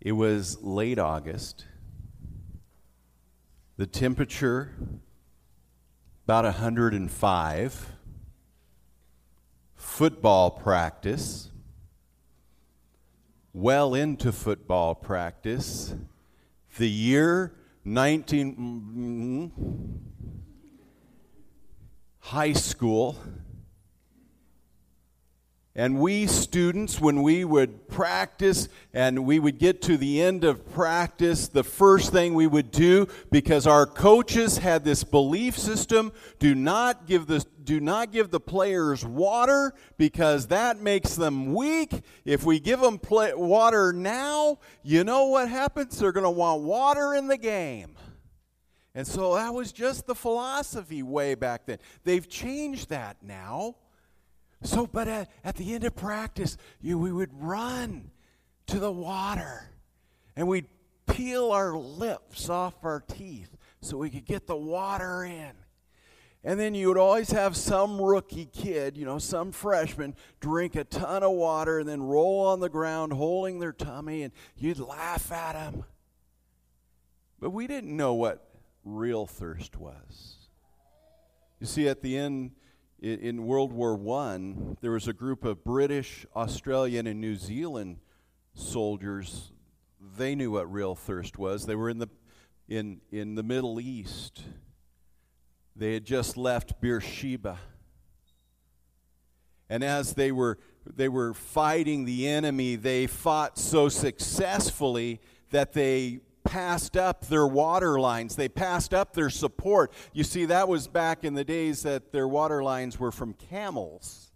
It was late August. The temperature about 105. Football practice. Well into football practice. The year 19 mm, high school and we students, when we would practice and we would get to the end of practice, the first thing we would do, because our coaches had this belief system do not give the, do not give the players water because that makes them weak. If we give them play, water now, you know what happens? They're going to want water in the game. And so that was just the philosophy way back then. They've changed that now. So, but at, at the end of practice, you, we would run to the water and we'd peel our lips off our teeth so we could get the water in. And then you would always have some rookie kid, you know, some freshman, drink a ton of water and then roll on the ground holding their tummy, and you'd laugh at them. But we didn't know what real thirst was. You see, at the end, in World War I, there was a group of British, Australian, and New Zealand soldiers. They knew what real thirst was. They were in the, in, in the Middle East. They had just left Beersheba. And as they were, they were fighting the enemy, they fought so successfully that they passed up their water lines. They passed up their support. You see, that was back in the days that their water lines were from camels.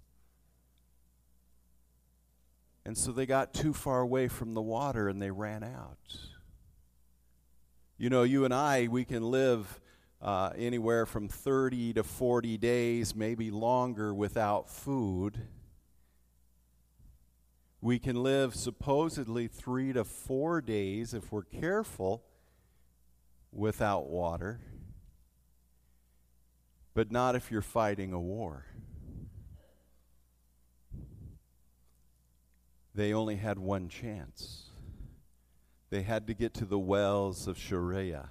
And so they got too far away from the water and they ran out. You know, you and I, we can live uh, anywhere from 30 to 40 days, maybe longer, without food we can live supposedly three to four days, if we're careful, without water, but not if you're fighting a war. They only had one chance. They had to get to the wells of Sharia.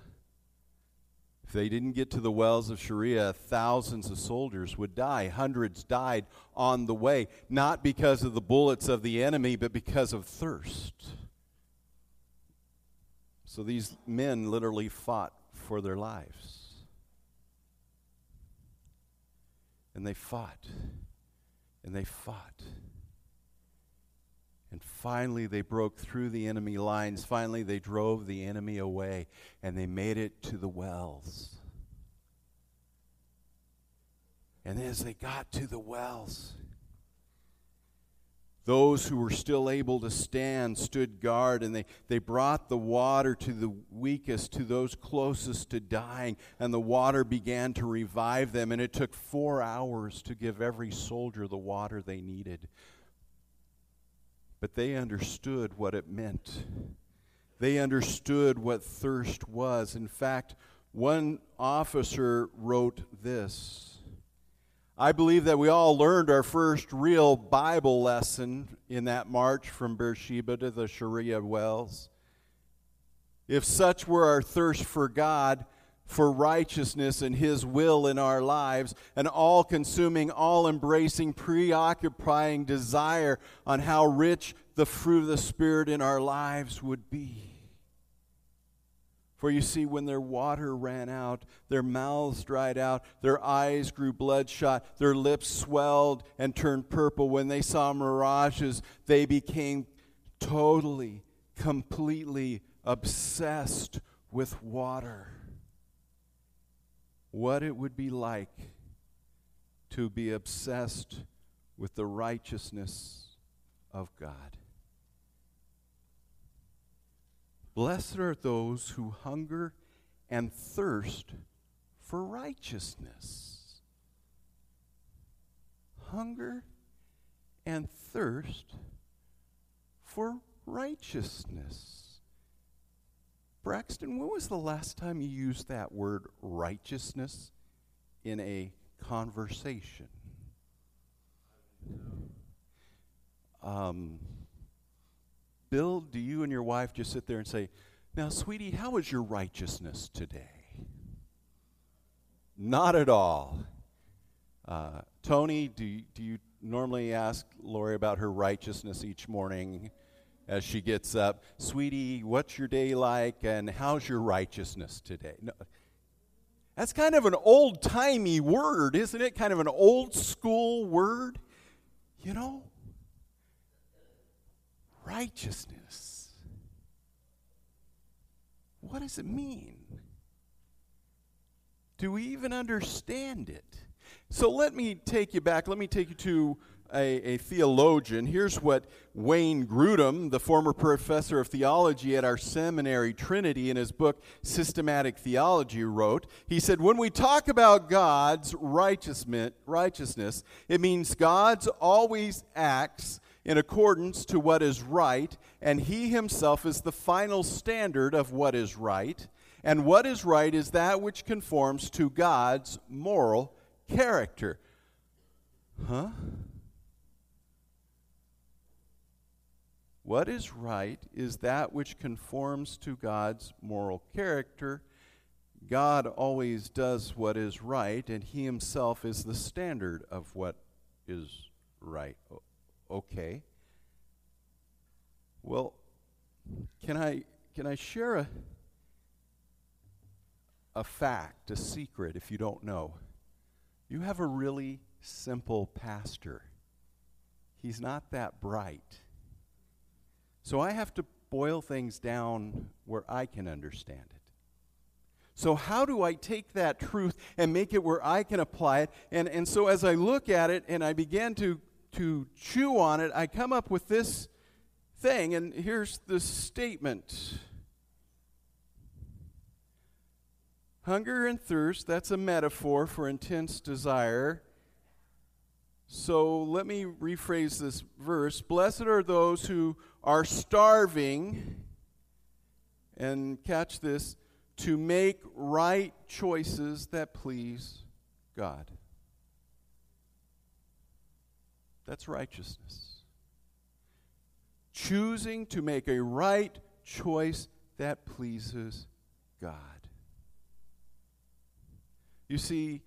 They didn't get to the wells of Sharia, thousands of soldiers would die. Hundreds died on the way, not because of the bullets of the enemy, but because of thirst. So these men literally fought for their lives. And they fought. And they fought. And finally, they broke through the enemy lines. Finally, they drove the enemy away and they made it to the wells. And as they got to the wells, those who were still able to stand stood guard, and they, they brought the water to the weakest, to those closest to dying, and the water began to revive them. And it took four hours to give every soldier the water they needed but they understood what it meant. They understood what thirst was. In fact, one officer wrote this I believe that we all learned our first real Bible lesson in that march from Beersheba to the Sharia wells. If such were our thirst for God, for righteousness and His will in our lives, an all consuming, all embracing, preoccupying desire on how rich the fruit of the Spirit in our lives would be. For you see, when their water ran out, their mouths dried out, their eyes grew bloodshot, their lips swelled and turned purple. When they saw mirages, they became totally, completely obsessed with water what it would be like to be obsessed with the righteousness of God. Blessed are those who hunger and thirst for righteousness. Hunger and thirst for righteousness. Braxton, when was the last time you used that word righteousness in a conversation? Um, Bill, do you and your wife just sit there and say, Now, sweetie, how was your righteousness today? Not at all. Uh, Tony, do do you normally ask Lori about her righteousness each morning as she gets up? Sweetie, what's your day like and how's your righteousness today? No, that's kind of an old timey word, isn't it? Kind of an old school word. You know? Righteousness. What does it mean? Do we even understand it? So let me take you back. Let me take you to a, a, theologian. Here's what Wayne Grudem, the former professor of theology at our seminary Trinity, in his book Systematic Theology, wrote. He said, When we talk about God's righteousness, it means God's always acts in accordance to what is right, and He Himself is the final standard of what is right. And what is right is that which conforms to God's moral character. Huh? What is right is that which conforms to God's moral character. God always does what is right, and He Himself is the standard of what is right. Okay. Well, can I can I share a a fact, a secret if you don't know? You have a really simple pastor. He's not that bright. So I have to boil things down where I can understand it. So, how do I take that truth and make it where I can apply it? And, and so, as I look at it and I begin to, to chew on it, I come up with this thing. And here's the statement Hunger and thirst, that's a metaphor for intense desire. So let me rephrase this verse. Blessed are those who are starving, and catch this, to make right choices that please God. That's righteousness. Choosing to make a right choice that pleases God. You see,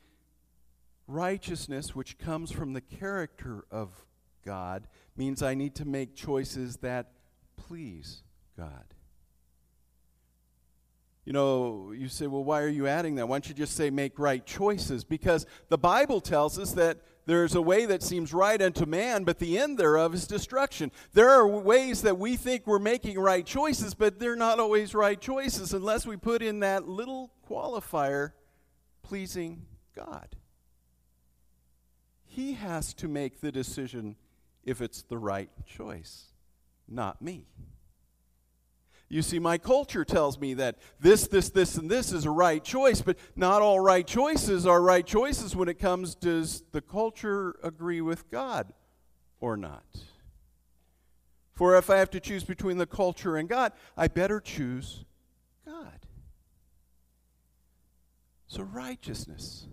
righteousness, which comes from the character of God, means I need to make choices that please God. You know, you say, well, why are you adding that? Why don't you just say make right choices? Because the Bible tells us that there's a way that seems right unto man, but the end thereof is destruction. There are ways that we think we're making right choices, but they're not always right choices unless we put in that little qualifier pleasing God. He has to make the decision if it's the right choice, not me. You see, my culture tells me that this, this, this, and this is a right choice, but not all right choices are right choices when it comes does the culture agree with God or not? For if I have to choose between the culture and God, I better choose God. So, righteousness.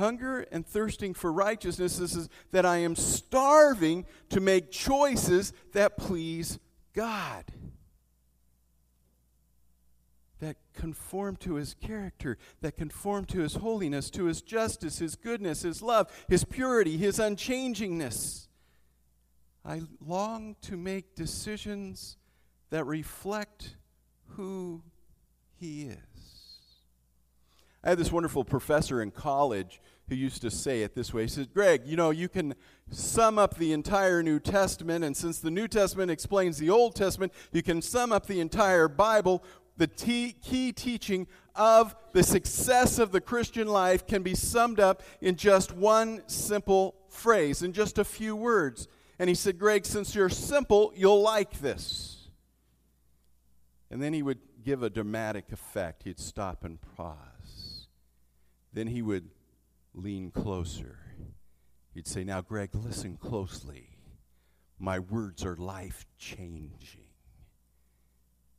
Hunger and thirsting for righteousness is that I am starving to make choices that please God, that conform to His character, that conform to His holiness, to His justice, His goodness, His love, His purity, His unchangingness. I long to make decisions that reflect who He is. I had this wonderful professor in college who used to say it this way. He said, Greg, you know, you can sum up the entire New Testament, and since the New Testament explains the Old Testament, you can sum up the entire Bible. The t- key teaching of the success of the Christian life can be summed up in just one simple phrase, in just a few words. And he said, Greg, since you're simple, you'll like this. And then he would give a dramatic effect. He'd stop and pause. Then he would lean closer. He'd say, Now, Greg, listen closely. My words are life changing.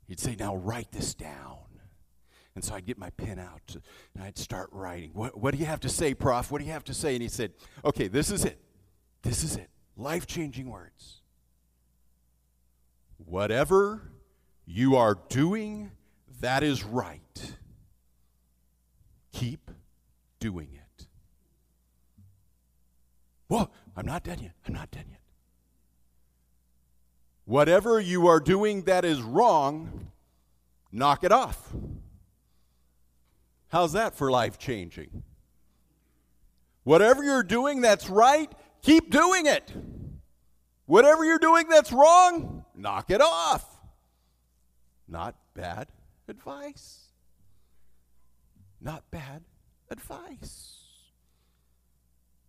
He'd say, Now, write this down. And so I'd get my pen out and I'd start writing. What, what do you have to say, Prof? What do you have to say? And he said, Okay, this is it. This is it. Life changing words. Whatever you are doing that is right, keep doing it. Whoa, I'm not done yet. I'm not done yet. Whatever you are doing that is wrong, knock it off. How's that for life changing? Whatever you're doing that's right, keep doing it. Whatever you're doing that's wrong, knock it off. Not bad advice. Not bad advice.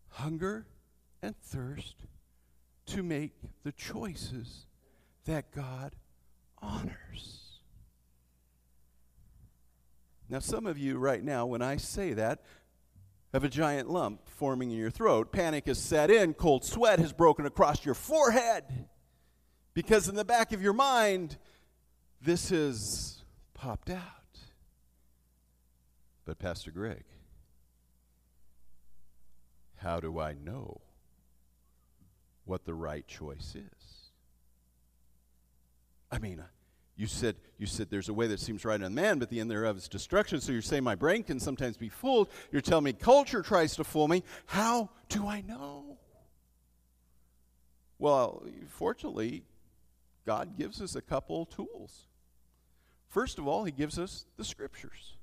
Hunger and thirst to make the choices that God honors. Now, some of you right now, when I say that, have a giant lump forming in your throat. Panic has set in, cold sweat has broken across your forehead. Because in the back of your mind, this has popped out. But, Pastor Greg, how do I know what the right choice is? I mean, uh, you said you said there's a way that seems right on man, but the end thereof is destruction. So you're saying my brain can sometimes be fooled. You're telling me culture tries to fool me. How do I know? Well, fortunately, God gives us a couple tools. First of all, he gives us the scriptures.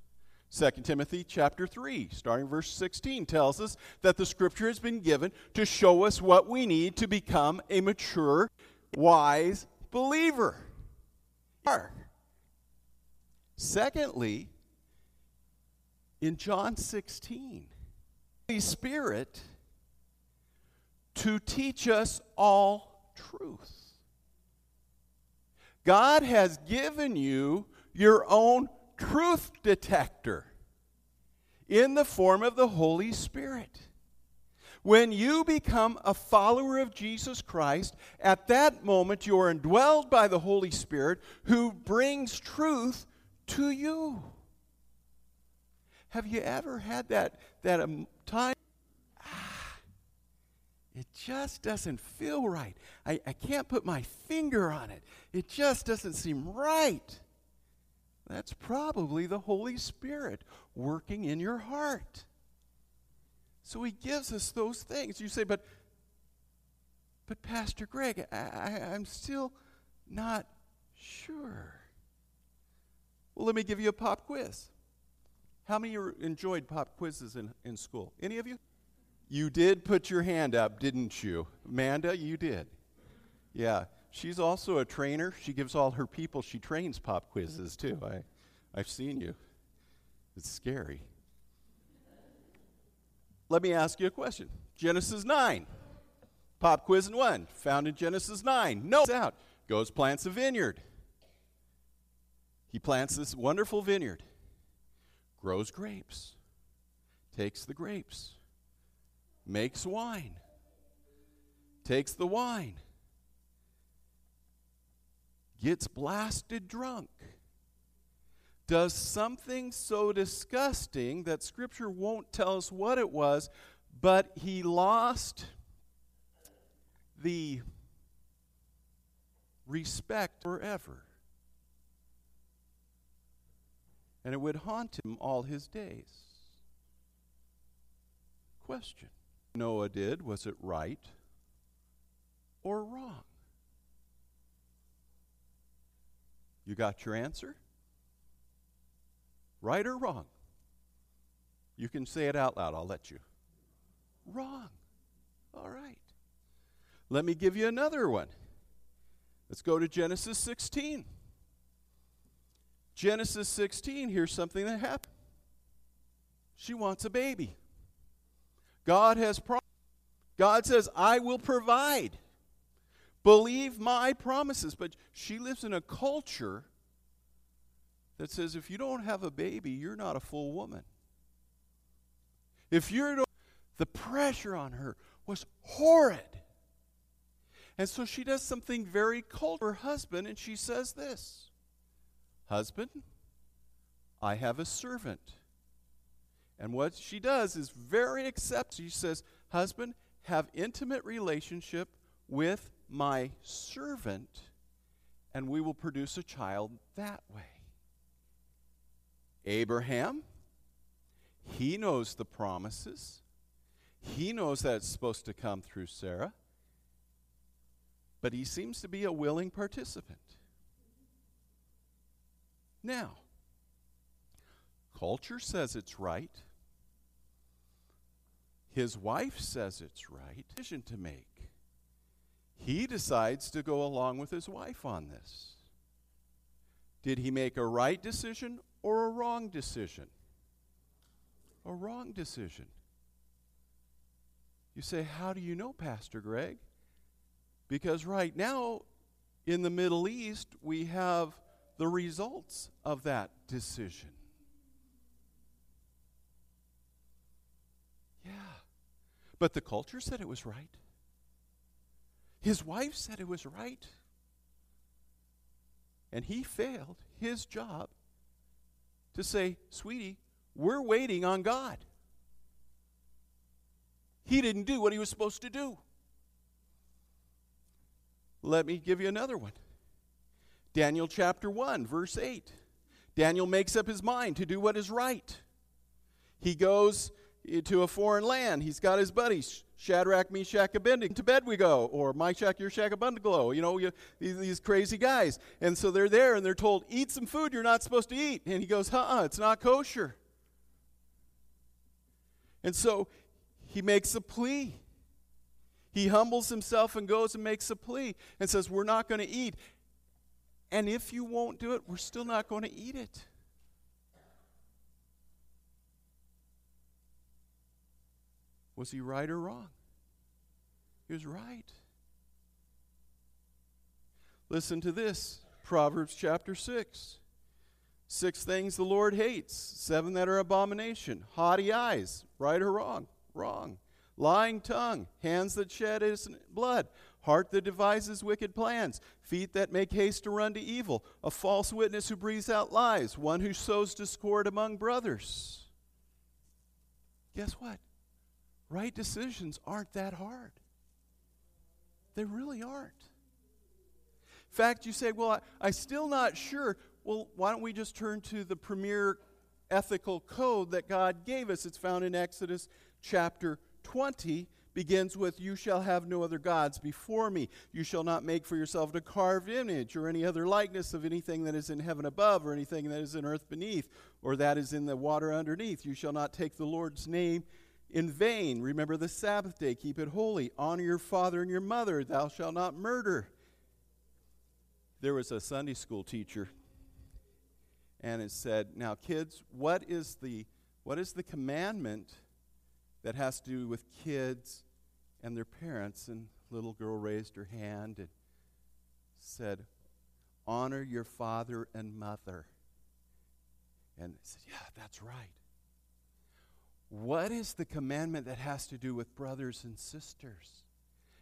2 Timothy chapter 3, starting verse 16, tells us that the scripture has been given to show us what we need to become a mature, wise believer. Secondly, in John 16, Holy Spirit to teach us all truth. God has given you your own truth detector in the form of the Holy Spirit. When you become a follower of Jesus Christ, at that moment you are indwelled by the Holy Spirit who brings truth to you. Have you ever had that, that um, time? Ah, it just doesn't feel right. I, I can't put my finger on it. It just doesn't seem right. That's probably the Holy Spirit working in your heart. So he gives us those things. You say, but, but Pastor Greg, I, I, I'm still not sure. Well, let me give you a pop quiz. How many of you enjoyed pop quizzes in, in school? Any of you? You did put your hand up, didn't you? Amanda, you did. Yeah. She's also a trainer. She gives all her people she trains pop quizzes too. I, I've seen you. It's scary. Let me ask you a question. Genesis 9. Pop quiz in one. Found in Genesis 9. No, out. Goes plants a vineyard. He plants this wonderful vineyard, grows grapes, takes the grapes, makes wine, takes the wine, gets blasted drunk, does something so disgusting that Scripture won't tell us what it was, but he lost the respect forever. And it would haunt him all his days. Question Noah did, was it right or wrong? You got your answer? Right or wrong? You can say it out loud, I'll let you. Wrong. All right. Let me give you another one. Let's go to Genesis 16. Genesis 16, here's something that happened. She wants a baby. God has promised. God says, I will provide. Believe my promises. But she lives in a culture that says if you don't have a baby, you're not a full woman. If you're the pressure on her was horrid. And so she does something very cold to her husband, and she says this Husband, I have a servant. And what she does is very accept. She says, Husband, have intimate relationship with my servant, and we will produce a child that way. Abraham, he knows the promises. He knows that it's supposed to come through Sarah. But he seems to be a willing participant. Now, culture says it's right. His wife says it's right. Decision to make. He decides to go along with his wife on this. Did he make a right decision or a wrong decision? A wrong decision. You say, How do you know, Pastor Greg? Because right now in the Middle East, we have the results of that decision. Yeah. But the culture said it was right. His wife said it was right. And he failed his job to say, Sweetie, we're waiting on God. He didn't do what he was supposed to do. Let me give you another one. Daniel chapter 1, verse 8. Daniel makes up his mind to do what is right. He goes to a foreign land. He's got his buddies, Shadrach, Meshach, Abednego. To bed we go, or Meshach, Meshach, Abednego. You know, you, these, these crazy guys. And so they're there, and they're told, eat some food you're not supposed to eat. And he goes, uh-uh, it's not kosher. And so he makes a plea. He humbles himself and goes and makes a plea and says, We're not going to eat. And if you won't do it, we're still not going to eat it. Was he right or wrong? He was right. Listen to this Proverbs chapter 6. Six things the Lord hates, seven that are abomination. Haughty eyes, right or wrong? Wrong. Lying tongue, hands that shed innocent blood, heart that devises wicked plans, feet that make haste to run to evil, a false witness who breathes out lies, one who sows discord among brothers. Guess what? Right decisions aren't that hard. They really aren't. In fact, you say, well, I, am still not sure. Well, why don't we just turn to the premier ethical code that God gave us? It's found in Exodus chapter 20 begins with, You shall have no other gods before me. You shall not make for yourself a carved image or any other likeness of anything that is in heaven above, or anything that is in earth beneath, or that is in the water underneath. You shall not take the Lord's name in vain. Remember the Sabbath day, keep it holy. Honor your father and your mother. Thou shalt not murder. There was a Sunday school teacher, and it said, Now, kids, what is the, what is the commandment? that has to do with kids and their parents. And little girl raised her hand and said, Honor your father and mother. And I said, Yeah, that's right. What is the commandment that has to do with brothers and sisters?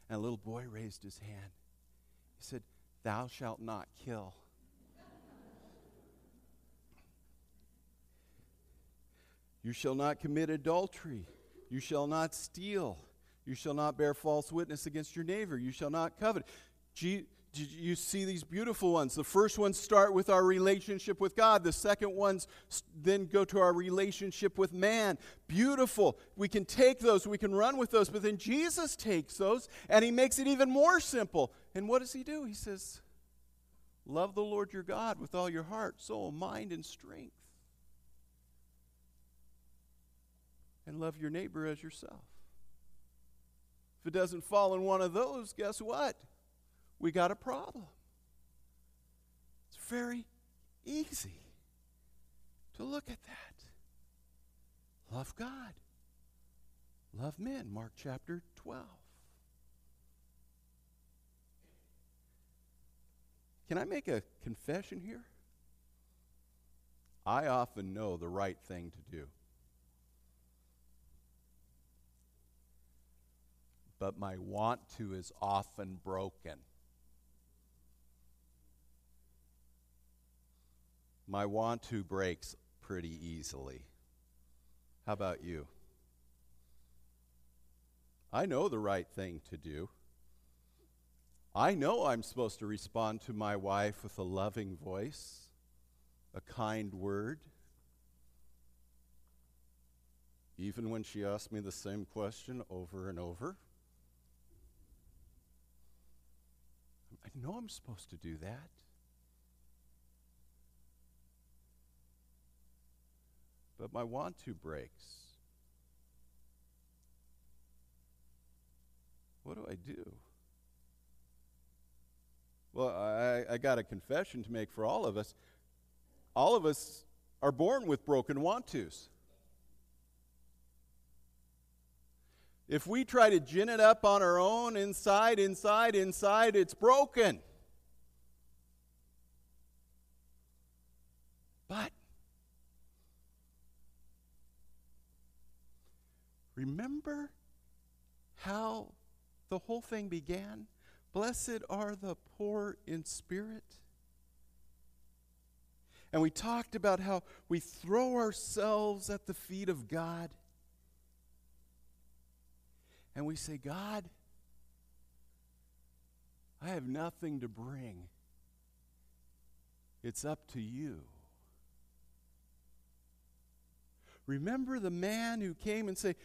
And a little boy raised his hand. He said, Thou shalt not kill. you shall not commit adultery. You shall not steal. You shall not bear false witness against your neighbor. You shall not covet. You see these beautiful ones. The first ones start with our relationship with God. The second ones then go to our relationship with man. Beautiful. We can take those, we can run with those, but then Jesus takes those and he makes it even more simple. And what does he do? He says, Love the Lord your God with all your heart, soul, mind, and strength. and love your neighbor as yourself. If it doesn't fall in one of those, guess what? We got a problem. It's very easy to look at that. Love God. Love men. Mark chapter 12. Can I make a confession here? I often know the right thing to do. but my want to is often broken. My want to breaks pretty easily. How about you? I know the right thing to do. I know I'm supposed to respond to my wife with a loving voice, a kind word. Even when she asks me the same question over and over. I know I'm supposed to do that. But my want to breaks. What do I do? Well, I, I got a confession to make for all of us. All of us are born with broken want tos. If we try to gin it up on our own, inside, inside, inside, it's broken. But remember how the whole thing began? Blessed are the poor in spirit. And we talked about how we throw ourselves at the feet of God and we say, God, I have nothing to bring. It's up to you. Remember the man who came and said,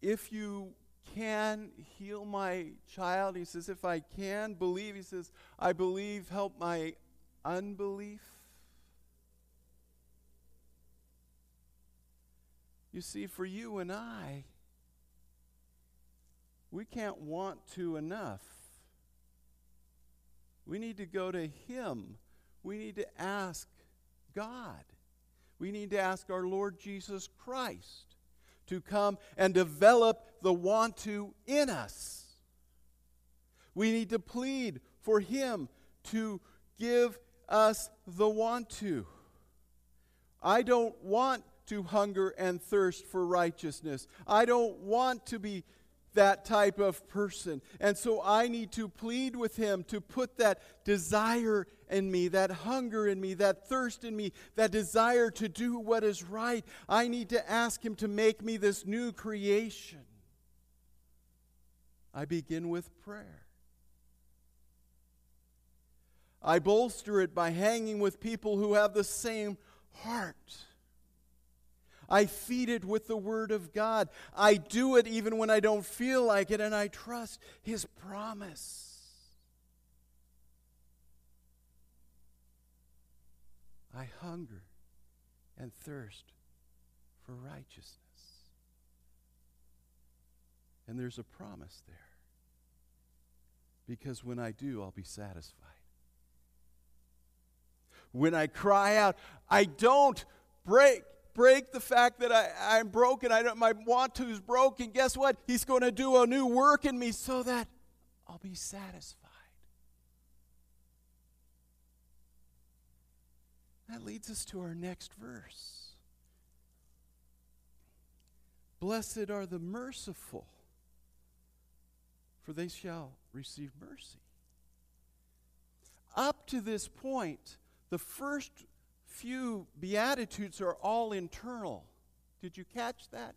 If you can heal my child, he says, If I can believe, he says, I believe, help my unbelief. You see, for you and I, we can't want to enough. We need to go to Him. We need to ask God. We need to ask our Lord Jesus Christ to come and develop the want to in us. We need to plead for Him to give us the want to. I don't want to hunger and thirst for righteousness. I don't want to be that type of person. And so I need to plead with him to put that desire in me, that hunger in me, that thirst in me, that desire to do what is right. I need to ask him to make me this new creation. I begin with prayer. I bolster it by hanging with people who have the same heart. I feed it with the Word of God. I do it even when I don't feel like it, and I trust His promise. I hunger and thirst for righteousness. And there's a promise there. Because when I do, I'll be satisfied. When I cry out, I don't break break the fact that I, I'm broken. I don't, my want to is broken. Guess what? He's going to do a new work in me so that I'll be satisfied. That leads us to our next verse. Blessed are the merciful, for they shall receive mercy. Up to this point, the first few Beatitudes are all internal. Did you catch that?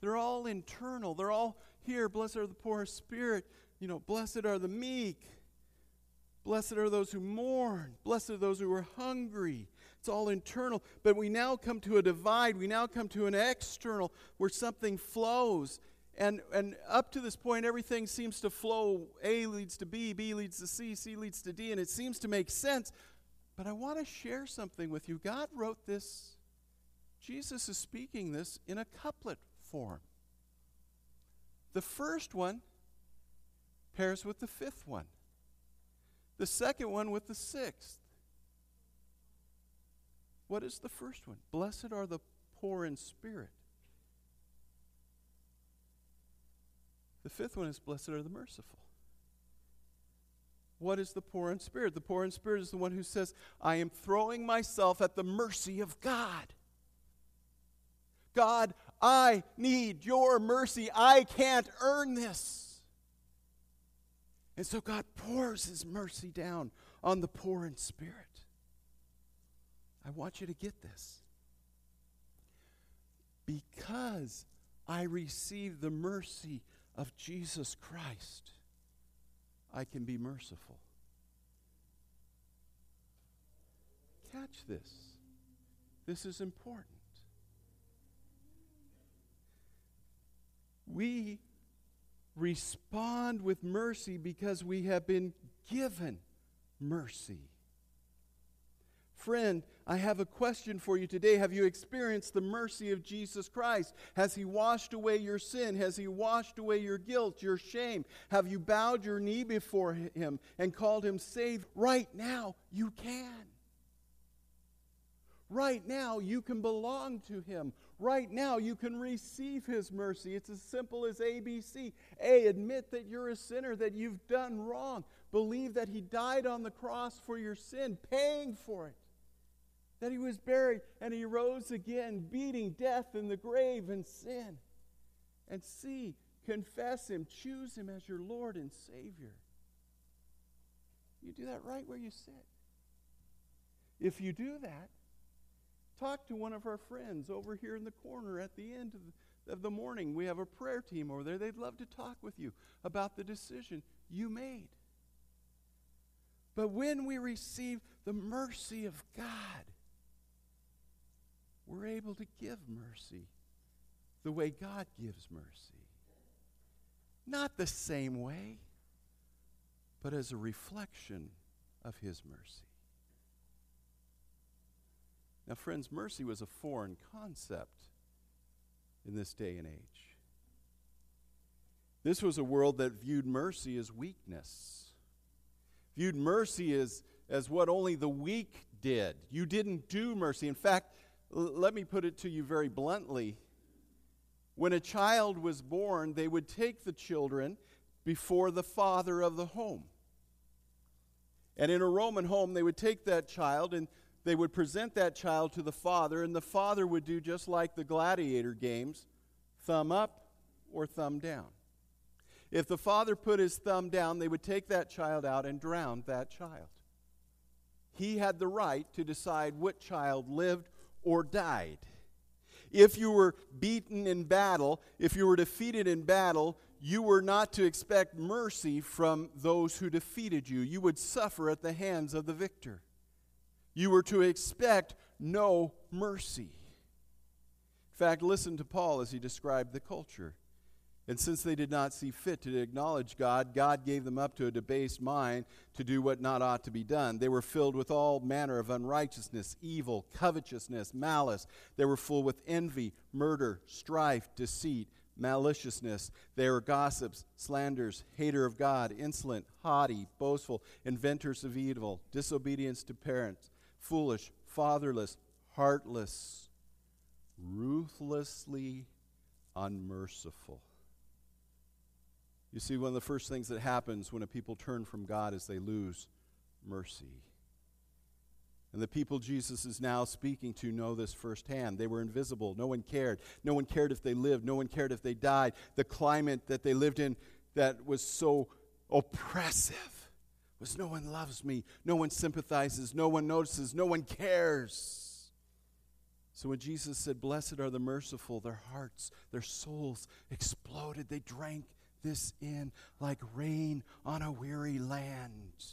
They're all internal. They're all here. Blessed are the poor spirit. You know, blessed are the meek. Blessed are those who mourn. Blessed are those who are hungry. It's all internal. But we now come to a divide. We now come to an external where something flows. And, and up to this point, everything seems to flow. A leads to B, B leads to C, C leads to D, and it seems to make sense. But I want to share something with you. God wrote this, Jesus is speaking this in a couplet form. The first one pairs with the fifth one, the second one with the sixth. What is the first one? Blessed are the poor in spirit. The fifth one is blessed are the merciful. What is the poor in spirit? The poor in spirit is the one who says, I am throwing myself at the mercy of God. God, I need your mercy. I can't earn this. And so God pours his mercy down on the poor in spirit. I want you to get this. Because I receive the mercy of Jesus Christ, I can be merciful. Catch this. This is important. We respond with mercy because we have been given mercy. Friend, I have a question for you today. Have you experienced the mercy of Jesus Christ? Has He washed away your sin? Has He washed away your guilt, your shame? Have you bowed your knee before Him and called Him Savior? Right now, you can. Right now, you can belong to Him. Right now, you can receive His mercy. It's as simple as ABC. A, admit that you're a sinner, that you've done wrong. Believe that He died on the cross for your sin, paying for it. That He was buried and He rose again, beating death in the grave and sin. And C, confess Him, choose Him as your Lord and Savior. You do that right where you sit. If you do that, Talk to one of our friends over here in the corner at the end of the, of the morning. We have a prayer team over there. They'd love to talk with you about the decision you made. But when we receive the mercy of God, we're able to give mercy the way God gives mercy. Not the same way, but as a reflection of His mercy. Now, friends, mercy was a foreign concept in this day and age. This was a world that viewed mercy as weakness, viewed mercy as, as what only the weak did. You didn't do mercy. In fact, l- let me put it to you very bluntly. When a child was born, they would take the children before the father of the home. And in a Roman home, they would take that child and they would present that child to the father, and the father would do just like the gladiator games thumb up or thumb down. If the father put his thumb down, they would take that child out and drown that child. He had the right to decide what child lived or died. If you were beaten in battle, if you were defeated in battle, you were not to expect mercy from those who defeated you. You would suffer at the hands of the victor you were to expect no mercy. In fact, listen to Paul as he described the culture. And since they did not see fit to acknowledge God, God gave them up to a debased mind to do what not ought to be done. They were filled with all manner of unrighteousness, evil, covetousness, malice. They were full with envy, murder, strife, deceit, maliciousness. They were gossips, slanders, hater of God, insolent, haughty, boastful, inventors of evil, disobedience to parents foolish, fatherless, heartless, ruthlessly unmerciful. You see, one of the first things that happens when a people turn from God is they lose mercy. And the people Jesus is now speaking to know this firsthand. They were invisible. No one cared. No one cared if they lived. No one cared if they died. The climate that they lived in that was so oppressive no one loves me, no one sympathizes, no one notices, no one cares. So when Jesus said, Blessed are the merciful, their hearts, their souls exploded. They drank this in like rain on a weary land.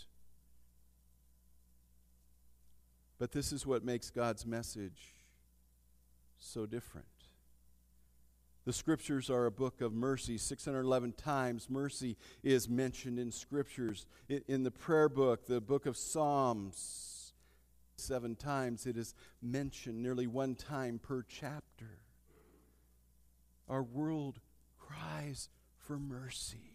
But this is what makes God's message so different. The scriptures are a book of mercy. 611 times mercy is mentioned in scriptures. In the prayer book, the book of Psalms, seven times it is mentioned, nearly one time per chapter. Our world cries for mercy.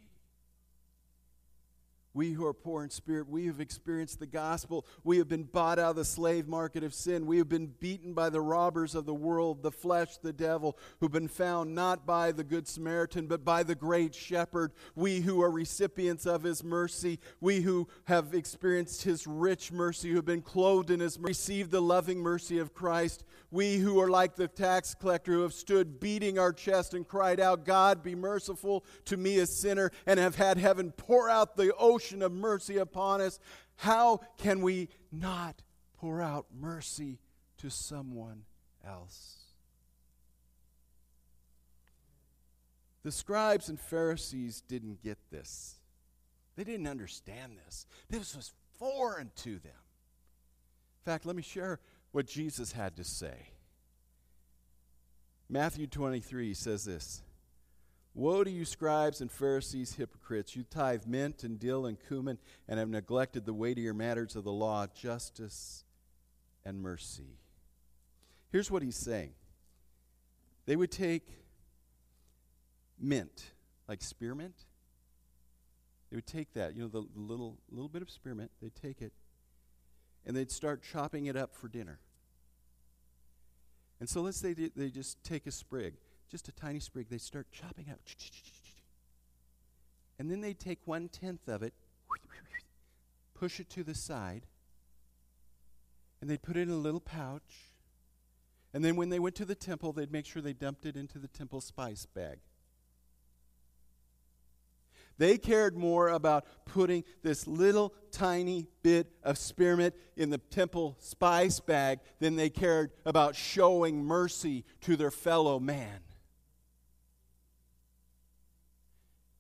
We who are poor in spirit, we have experienced the gospel. We have been bought out of the slave market of sin. We have been beaten by the robbers of the world, the flesh, the devil, who've been found not by the Good Samaritan, but by the great shepherd. We who are recipients of his mercy, we who have experienced his rich mercy, who have been clothed in his mercy, received the loving mercy of Christ. We who are like the tax collector who have stood beating our chest and cried out, God, be merciful to me, a sinner, and have had heaven pour out the ocean ocean of mercy upon us, how can we not pour out mercy to someone else? The scribes and Pharisees didn't get this. They didn't understand this. This was foreign to them. In fact, let me share what Jesus had to say. Matthew 23 says this Woe to you, scribes and Pharisees, hypocrites! You tithe mint and dill and cumin and have neglected the weightier matters of the law, justice and mercy. Here's what he's saying they would take mint, like spearmint. They would take that, you know, the, the little, little bit of spearmint, they'd take it, and they'd start chopping it up for dinner. And so let's say they, they just take a sprig, just a tiny sprig, they start chopping up. And then they'd take one tenth of it, push it to the side, and they'd put it in a little pouch. And then when they went to the temple, they'd make sure they dumped it into the temple spice bag. They cared more about putting this little tiny bit of spearmint in the temple spice bag than they cared about showing mercy to their fellow man.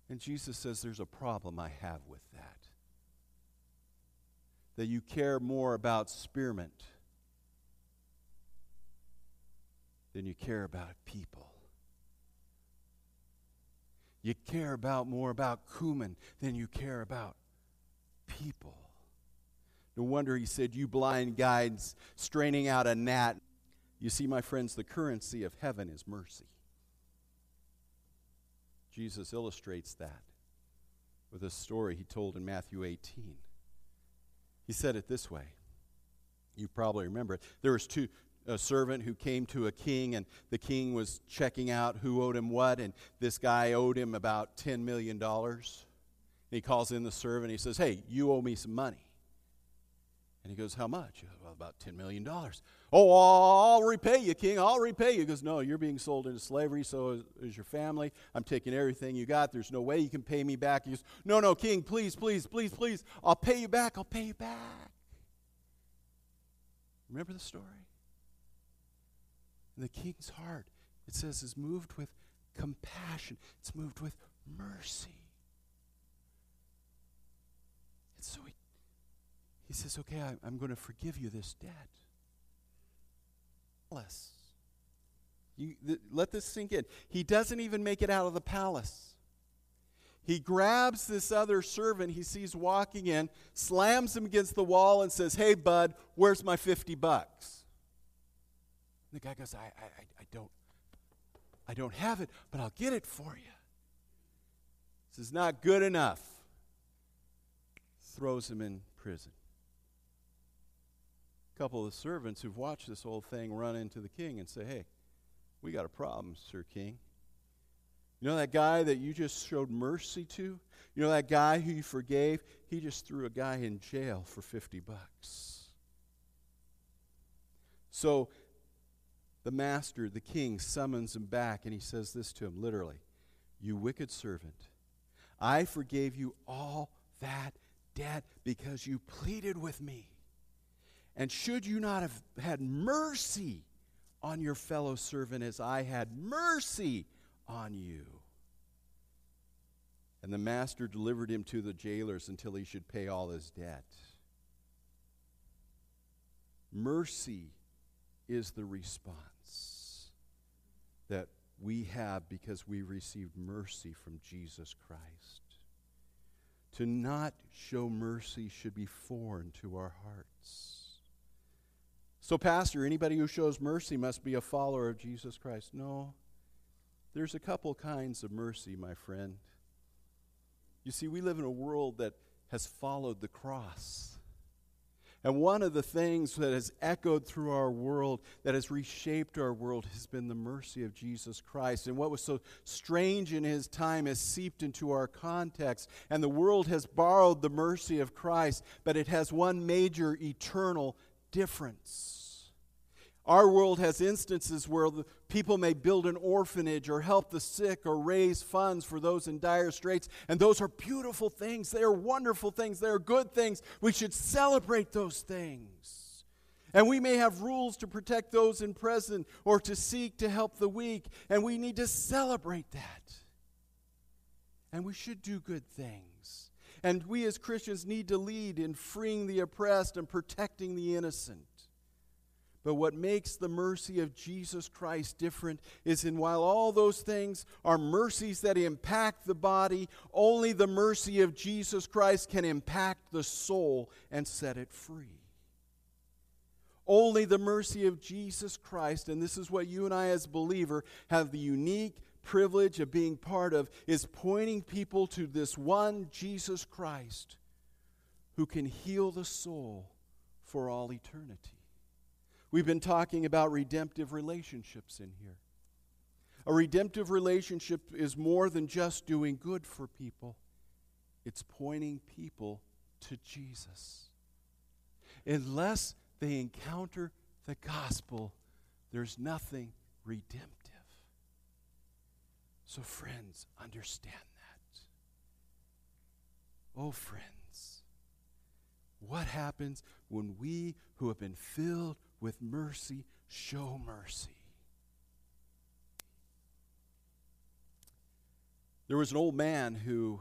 And Jesus says there's a problem I have with that. That you care more about spearmint than you care about people. You care about more about cumin than you care about people. No wonder he said, You blind guides straining out a gnat. You see, my friends, the currency of heaven is mercy. Jesus illustrates that with a story he told in Matthew 18. He said it this way. You probably remember it. There was two, a servant who came to a king, and the king was checking out who owed him what, and this guy owed him about $10 million. he calls in the servant, he says, Hey, you owe me some money. And he goes, How much? Well, about $10 million. Oh, I'll repay you, king. I'll repay you. He goes, No, you're being sold into slavery, so is, is, your family. I'm taking everything you got. There's no way you can pay me back. He goes, No, no, king, please, please, please, please. I'll pay you back. I'll pay you back. Remember the story? And the king's heart, it says, is moved with compassion, it's moved with mercy. And so he, he says, Okay, I, I'm going to forgive you this debt. Palace. You, th- let this sink in. He doesn't even make it out of the palace. He grabs this other servant he sees walking in, slams him against the wall, and says, Hey, bud, where's my 50 bucks? And the guy goes, I, I, I don't, I don't have it, but I'll get it for you. This is not good enough. Throws him in prison. Couple of the servants who've watched this whole thing run into the king and say, Hey, we got a problem, Sir King. You know that guy that you just showed mercy to? You know that guy who you forgave? He just threw a guy in jail for 50 bucks. So the master, the king, summons him back and he says this to him literally You wicked servant, I forgave you all that debt because you pleaded with me. And should you not have had mercy on your fellow servant as I had mercy on you? And the master delivered him to the jailers until he should pay all his debt. Mercy is the response that we have because we received mercy from Jesus Christ. To not show mercy should be foreign to our hearts. So, Pastor, anybody who shows mercy must be a follower of Jesus Christ. No. There's a couple kinds of mercy, my friend. You see, we live in a world that has followed the cross. And one of the things that has echoed through our world, that has reshaped our world, has been the mercy of Jesus Christ. And what was so strange in his time has seeped into our context. And the world has borrowed the mercy of Christ, but it has one major eternal difference. Our world has instances where people may build an orphanage or help the sick or raise funds for those in dire straits. And those are beautiful things. They are wonderful things. They are good things. We should celebrate those things. And we may have rules to protect those in prison or to seek to help the weak. And we need to celebrate that. And we should do good things. And we as Christians need to lead in freeing the oppressed and protecting the innocent. But what makes the mercy of Jesus Christ different is in while all those things are mercies that impact the body, only the mercy of Jesus Christ can impact the soul and set it free. Only the mercy of Jesus Christ, and this is what you and I as believer have the unique privilege of being part of, is pointing people to this one Jesus Christ who can heal the soul for all eternity. We've been talking about redemptive relationships in here. A redemptive relationship is more than just doing good for people, it's pointing people to Jesus. Unless they encounter the gospel, there's nothing redemptive. So, friends, understand that. Oh, friends, what happens when we who have been filled with mercy, show mercy. There was an old man who,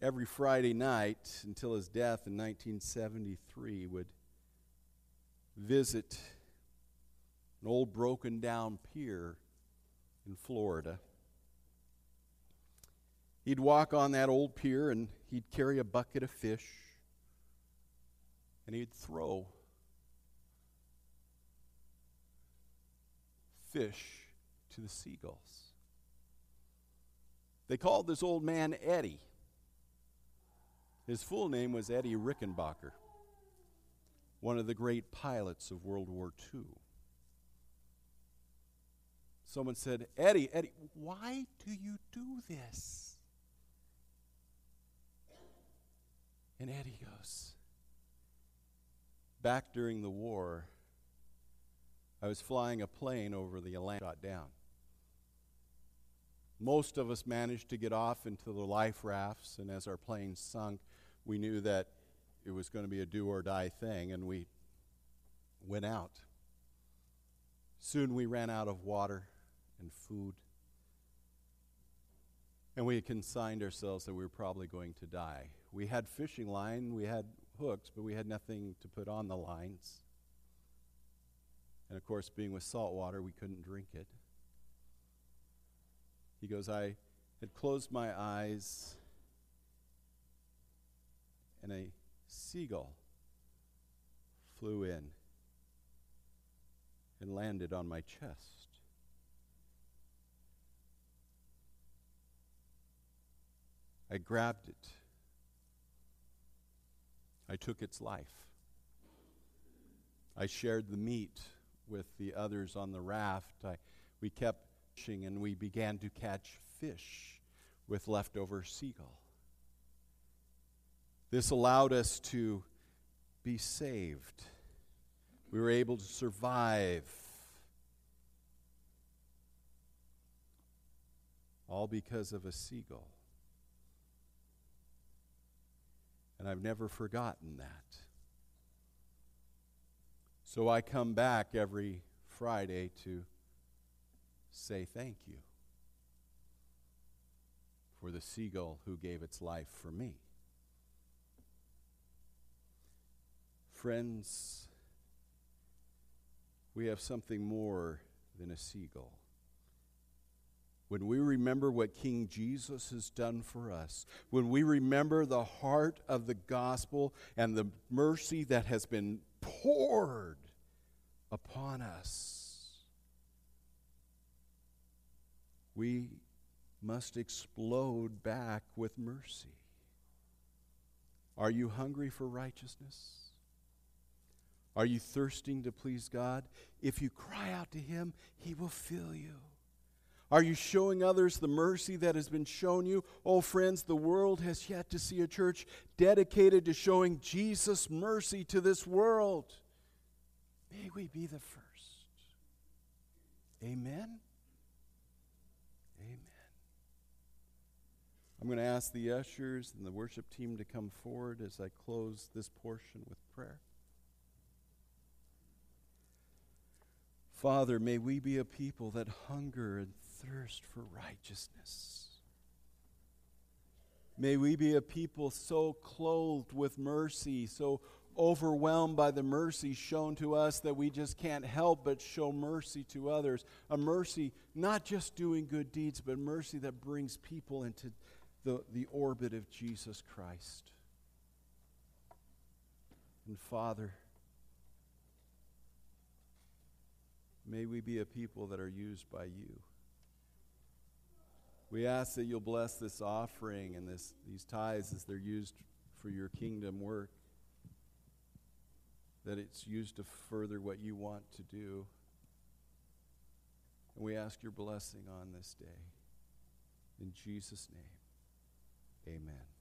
every Friday night until his death in 1973, would visit an old broken down pier in Florida. He'd walk on that old pier and he'd carry a bucket of fish and he'd throw fish to the seagulls. They called this old man Eddie. His full name was Eddie Rickenbacker, one of the great pilots of World War II. Someone said, Eddie, Eddie, why do you do this? And Eddie goes, Back during the war, I was flying a plane over the Atlantic, shot down. Most of us managed to get off into the life rafts, and as our plane sunk, we knew that it was going to be a do or die thing, and we went out. Soon we ran out of water and food, and we consigned ourselves that we were probably going to die. We had fishing line, we had hooks, but we had nothing to put on the lines. And of course, being with salt water, we couldn't drink it. He goes, I had closed my eyes, and a seagull flew in and landed on my chest. I grabbed it I took its life. I shared the meat with the others on the raft. I, we kept fishing and we began to catch fish with leftover seagull. This allowed us to be saved. We were able to survive. All because of a seagull. And I've never forgotten that. So I come back every Friday to say thank you for the seagull who gave its life for me. Friends, we have something more than a seagull when we remember what King Jesus has done for us, when we remember the heart of the gospel and the mercy that has been poured upon us, we must explode back with mercy. Are you hungry for righteousness? Are you thirsting to please God? If you cry out to Him, He will fill you. Are you showing others the mercy that has been shown you? Oh, friends, the world has yet to see a church dedicated to showing Jesus' mercy to this world. May we be the first. Amen. Amen. I'm going to ask the ushers and the worship team to come forward as I close this portion with prayer. Father, may we be a people that hunger and thirst for righteousness. May we be a people so clothed with mercy, so overwhelmed by the mercy shown to us that we just can't help but show mercy to others. A mercy not just doing good deeds, but mercy that brings people into the, the orbit of Jesus Christ. And Father, may we be a people that are used by you. We ask that you'll bless this offering and this, these tithes as they're used for your kingdom work, that it's used to further what you want to do. And we ask your blessing on this day. In Jesus' name, amen.